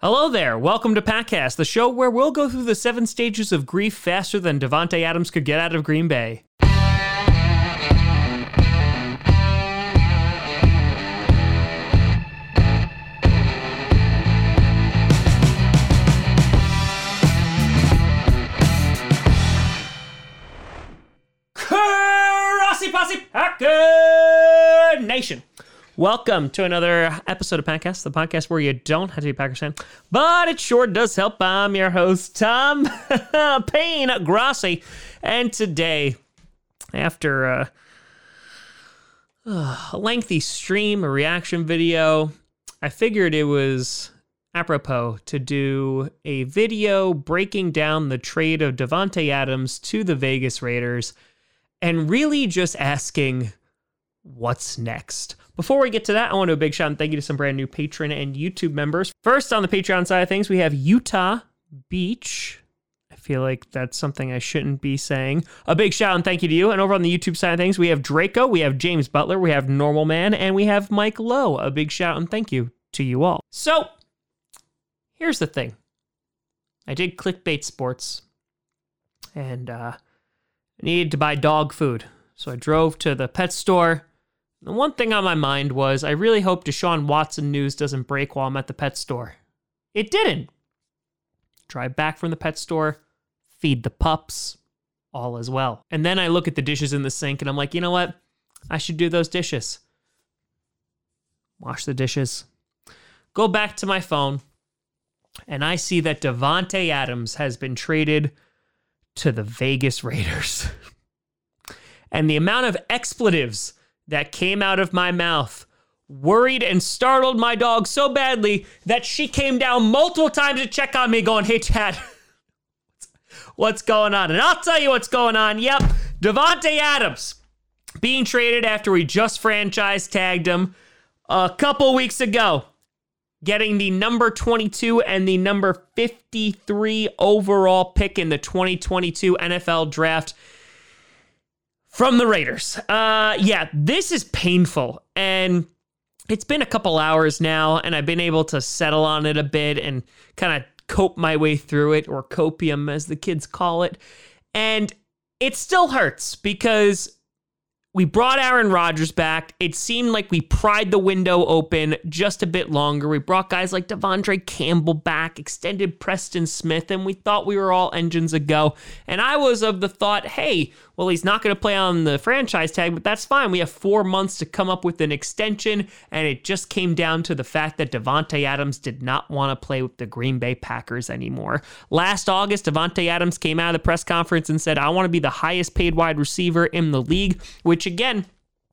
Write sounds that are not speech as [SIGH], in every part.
Hello there. Welcome to Packcast, the show where we'll go through the seven stages of grief faster than Davante Adams could get out of Green Bay. Posse Packer Nation. Welcome to another episode of Packcast, the podcast where you don't have to be a Packers fan, but it sure does help. I'm your host, Tom [LAUGHS] Payne Grossi, and today, after uh, [SIGHS] a lengthy stream, a reaction video, I figured it was apropos to do a video breaking down the trade of Davante Adams to the Vegas Raiders and really just asking what's next. Before we get to that, I want to do a big shout and thank you to some brand new patron and YouTube members. First, on the Patreon side of things, we have Utah Beach. I feel like that's something I shouldn't be saying. A big shout and thank you to you. And over on the YouTube side of things, we have Draco, we have James Butler, we have Normal Man, and we have Mike Lowe. A big shout and thank you to you all. So, here's the thing I did clickbait sports and uh, I needed to buy dog food. So I drove to the pet store the one thing on my mind was I really hope Deshaun Watson news doesn't break while I'm at the pet store. It didn't. Drive back from the pet store, feed the pups, all as well. And then I look at the dishes in the sink and I'm like, you know what? I should do those dishes. Wash the dishes. Go back to my phone, and I see that Davante Adams has been traded to the Vegas Raiders. [LAUGHS] and the amount of expletives that came out of my mouth worried and startled my dog so badly that she came down multiple times to check on me, going, Hey, Chad, [LAUGHS] what's going on? And I'll tell you what's going on. Yep, Davante Adams being traded after we just franchise tagged him a couple weeks ago, getting the number 22 and the number 53 overall pick in the 2022 NFL draft from the Raiders. Uh, yeah, this is painful. And it's been a couple hours now, and I've been able to settle on it a bit and kind of cope my way through it, or copium as the kids call it. And it still hurts because we brought Aaron Rodgers back. It seemed like we pried the window open just a bit longer. We brought guys like De'Vondre Campbell back, extended Preston Smith, and we thought we were all engines ago. And I was of the thought, hey, well, he's not going to play on the franchise tag, but that's fine. We have four months to come up with an extension, and it just came down to the fact that Davante Adams did not want to play with the Green Bay Packers anymore. Last August, Davante Adams came out of the press conference and said, I want to be the highest paid wide receiver in the league, which again,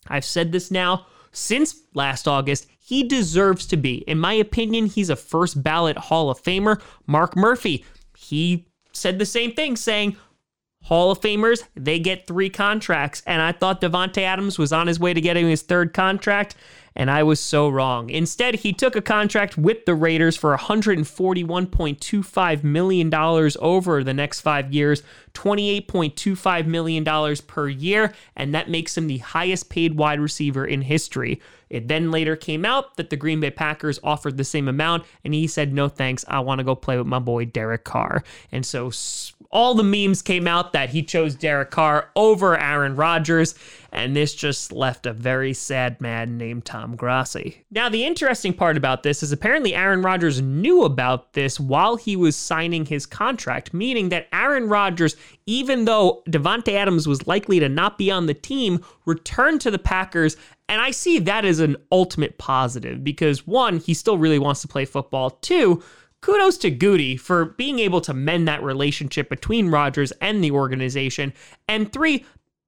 I've said this now since last August. He deserves to be. In my opinion, he's a first ballot Hall of Famer. Mark Murphy, he said the same thing, saying, Hall of Famers, they get three contracts. And I thought Davante Adams was on his way to getting his third contract, and I was so wrong. Instead, he took a contract with the Raiders for $141.25 million over the next five years, $28.25 million per year, and that makes him the highest paid wide receiver in history. It then later came out that the Green Bay Packers offered the same amount, and he said, No thanks, I want to go play with my boy Derek Carr. And so all the memes came out that he chose Derek Carr over Aaron Rodgers, and this just left a very sad man named Tom Grossi. Now, the interesting part about this is apparently Aaron Rodgers knew about this while he was signing his contract, meaning that Aaron Rodgers, even though Davante Adams was likely to not be on the team, returned to the Packers and I see that as an ultimate positive because one, he still really wants to play football. Two, kudos to Gutey for being able to mend that relationship between Rodgers and the organization. And three,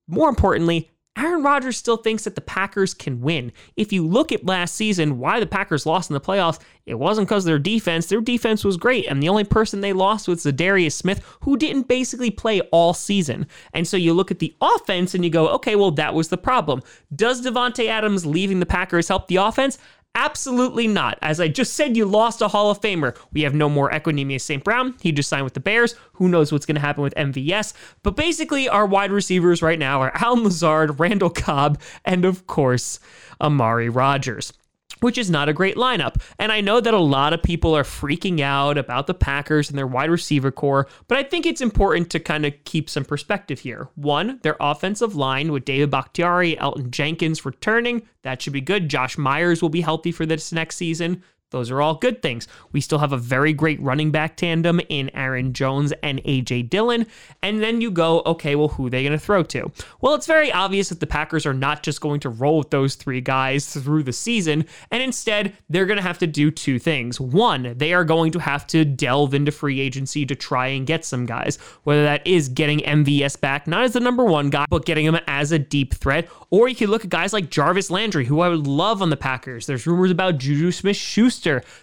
more importantly, Aaron Rodgers still thinks that the Packers can win. If you look at last season, why the Packers lost in the playoffs, it wasn't because of their defense. Their defense was great, and the only person they lost was Za'Darius Smith, who didn't basically play all season. And so you look at the offense and you go, okay, well, that was the problem. Does Davante Adams leaving the Packers help the offense? Absolutely not. As I just said, you lost a Hall of Famer. We have no more Equanimeous St. Brown. He just signed with the Bears. Who knows what's going to happen with MVS? But basically, our wide receivers right now are Allen Lazard, Randall Cobb, and of course, Amari Rodgers. Which is not a great lineup. And I know that a lot of people are freaking out about the Packers and their wide receiver corps, but I think it's important to kind of keep some perspective here. One, their offensive line with David Bakhtiari, Elgton Jenkins returning, that should be good. Josh Myers will be healthy for this next season. Those are all good things. We still have a very great running back tandem in Aaron Jones and AJ Dillon. And then you go, okay, well, who are they going to throw to? Well, it's very obvious that the Packers are not just going to roll with those three guys through the season. And instead, they're going to have to do two things. One, they are going to have to delve into free agency to try and get some guys, whether that is getting MVS back, not as the number one guy, but getting him as a deep threat. Or you could look at guys like Jarvis Landry, who I would love on the Packers. There's rumors about Juju Smith Schuster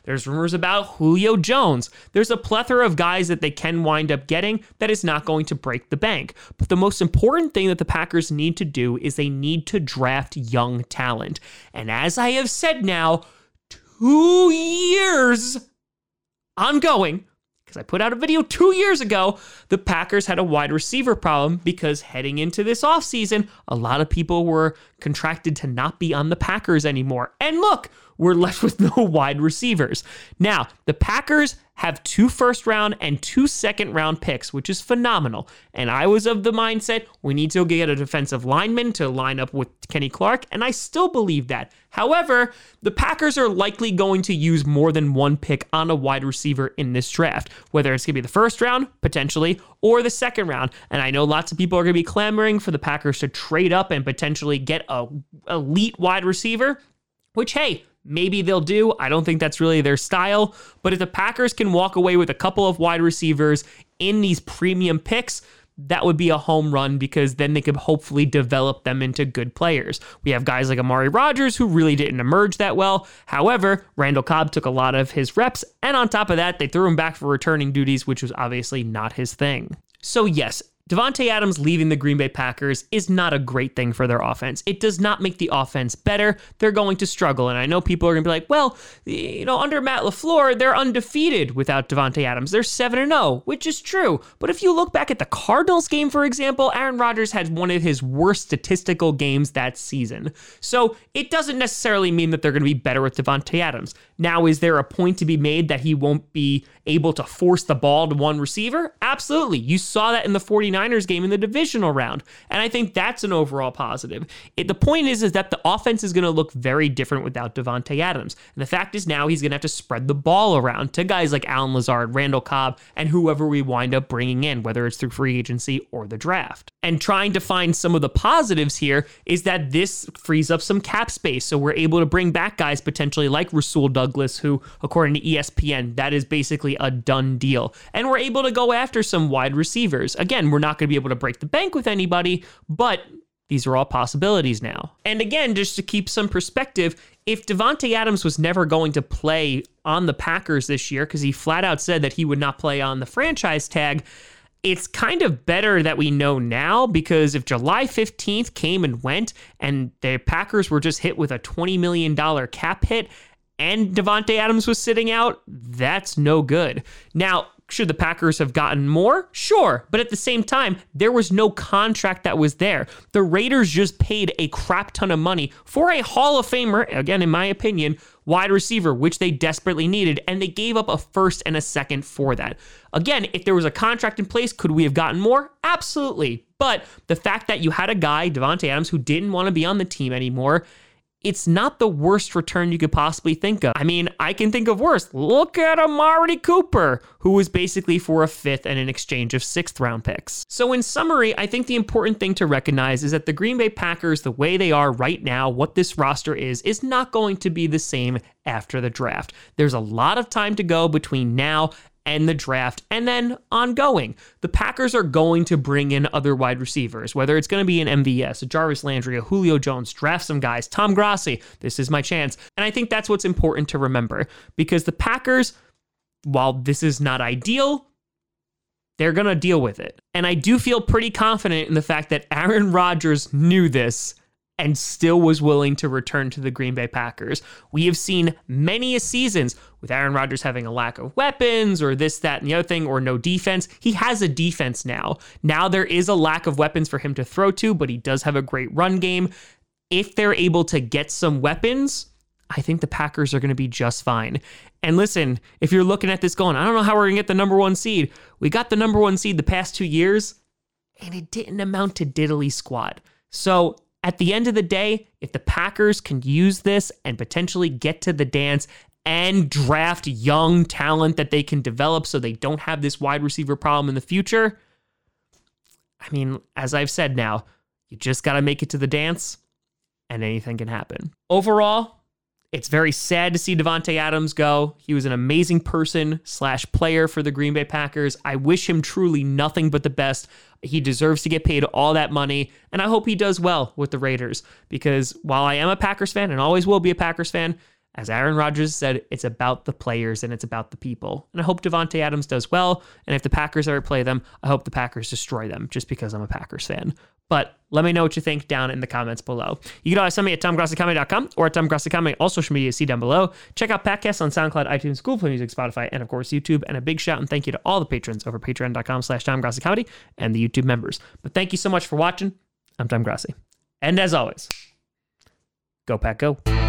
There's rumors about Julio Jones. There's a plethora of guys that they can wind up getting that is not going to break the bank. But the most important thing that the Packers need to do is they need to draft young talent. And as I have said now, two years ongoing because I put out a video two years ago. The Packers had a wide receiver problem because heading into this offseason, a lot of people were contracted to not be on the Packers anymore. And look, we're left [LAUGHS] with no wide receivers. Now, the Packers have two first round and two second round picks, which is phenomenal. And I was of the mindset we need to get a defensive lineman to line up with Kenny Clark, and I still believe that. However, the Packers are likely going to use more than one pick on a wide receiver in this draft, whether it's going to be the first round, potentially, or the second round. And I know lots of people are going to be clamoring for the Packers to trade up and potentially get a elite wide receiver, which, hey, Maybe they'll do. I don't think that's really their style. But if the Packers can walk away with a couple of wide receivers in these premium picks, that would be a home run because then they could hopefully develop them into good players. We have guys like Amari Rodgers who really didn't emerge that well. However, Randall Cobb took a lot of his reps, and on top of that, they threw him back for returning duties, which was obviously not his thing. So, yes, Davante Adams leaving the Green Bay Packers is not a great thing for their offense. It does not make the offense better. They're going to struggle. And I know people are going to be like, well, you know, under Matt LaFleur, they're undefeated without Davante Adams. They're 7 and 0, which is true. But if you look back at the Cardinals game, for example, Aaron Rodgers had one of his worst statistical games that season. So it doesn't necessarily mean that they're going to be better with Davante Adams. Now, is there a point to be made that he won't be able to force the ball to one receiver? Absolutely. You saw that in the 49ers game in the divisional round. And I think that's an overall positive. It, the point is, is that the offense is going to look very different without Davante Adams. And the fact is now he's going to have to spread the ball around to guys like Allen Lazard, Randall Cobb, and whoever we wind up bringing in, whether it's through free agency or the draft. And trying to find some of the positives here is that this frees up some cap space. So we're able to bring back guys potentially like Rasul Douglas, who, according to ESPN, that is basically a done deal. And we're able to go after some wide receivers. Again, we're not going to be able to break the bank with anybody, but these are all possibilities now. And again, just to keep some perspective, if Davante Adams was never going to play on the Packers this year, because he flat out said that he would not play on the franchise tag, it's kind of better that we know now because if July 15th came and went and the Packers were just hit with a $20 million cap hit and Davante Adams was sitting out, that's no good. Now, should the Packers have gotten more? Sure. But at the same time, there was no contract that was there. The Raiders just paid a crap ton of money for a Hall of Famer, again, in my opinion, wide receiver, which they desperately needed, and they gave up a first and a second for that. Again, if there was a contract in place, could we have gotten more? Absolutely. But the fact that you had a guy, Davante Adams, who didn't want to be on the team anymore, it's not the worst return you could possibly think of. I mean, I can think of worse. Look at Amari Cooper, who was basically for a fifth and an exchange of sixth round picks. So, in summary, I think the important thing to recognize is that the Green Bay Packers, the way they are right now, what this roster is, is not going to be the same after the draft. There's a lot of time to go between now and the draft, and then ongoing. The Packers are going to bring in other wide receivers, whether it's going to be an MVS, a Jarvis Landry, a Julio Jones, draft some guys, Tom Grossi. This is my chance. And I think that's what's important to remember because the Packers, while this is not ideal, they're going to deal with it. And I do feel pretty confident in the fact that Aaron Rodgers knew this and still was willing to return to the Green Bay Packers. We have seen many seasons with Aaron Rodgers having a lack of weapons or this, that, and the other thing, or no defense. He has a defense now. Now there is a lack of weapons for him to throw to, but he does have a great run game. If they're able to get some weapons, I think the Packers are going to be just fine. And listen, if you're looking at this going, I don't know how we're going to get the number one seed. We got the number one seed the past two years, and it didn't amount to diddly squat. So at the end of the day, if the Packers can use this and potentially get to the dance and draft young talent that they can develop so they don't have this wide receiver problem in the future, I mean, as I've said now, you just got to make it to the dance and anything can happen. Overall, it's very sad to see Davante Adams go. He was an amazing person slash player for the Green Bay Packers. I wish him truly nothing but the best. He deserves to get paid all that money, and I hope he does well with the Raiders because while I am a Packers fan and always will be a Packers fan, as Aaron Rodgers said, it's about the players and it's about the people. And I hope Davante Adams does well. And if the Packers ever play them, I hope the Packers destroy them just because I'm a Packers fan. But let me know what you think down in the comments below. You can always send me at tomgrossicomedy.com or at tomgrossicomedy. All social media, see down below. Check out podcasts on SoundCloud, iTunes, Google Play Music, Spotify, and of course YouTube. And a big shout and thank you to all the patrons over patreon.com slash tomgrossicomedy and the YouTube members. But thank you so much for watching. I'm Tom Grossi. And as always, go Pack Go.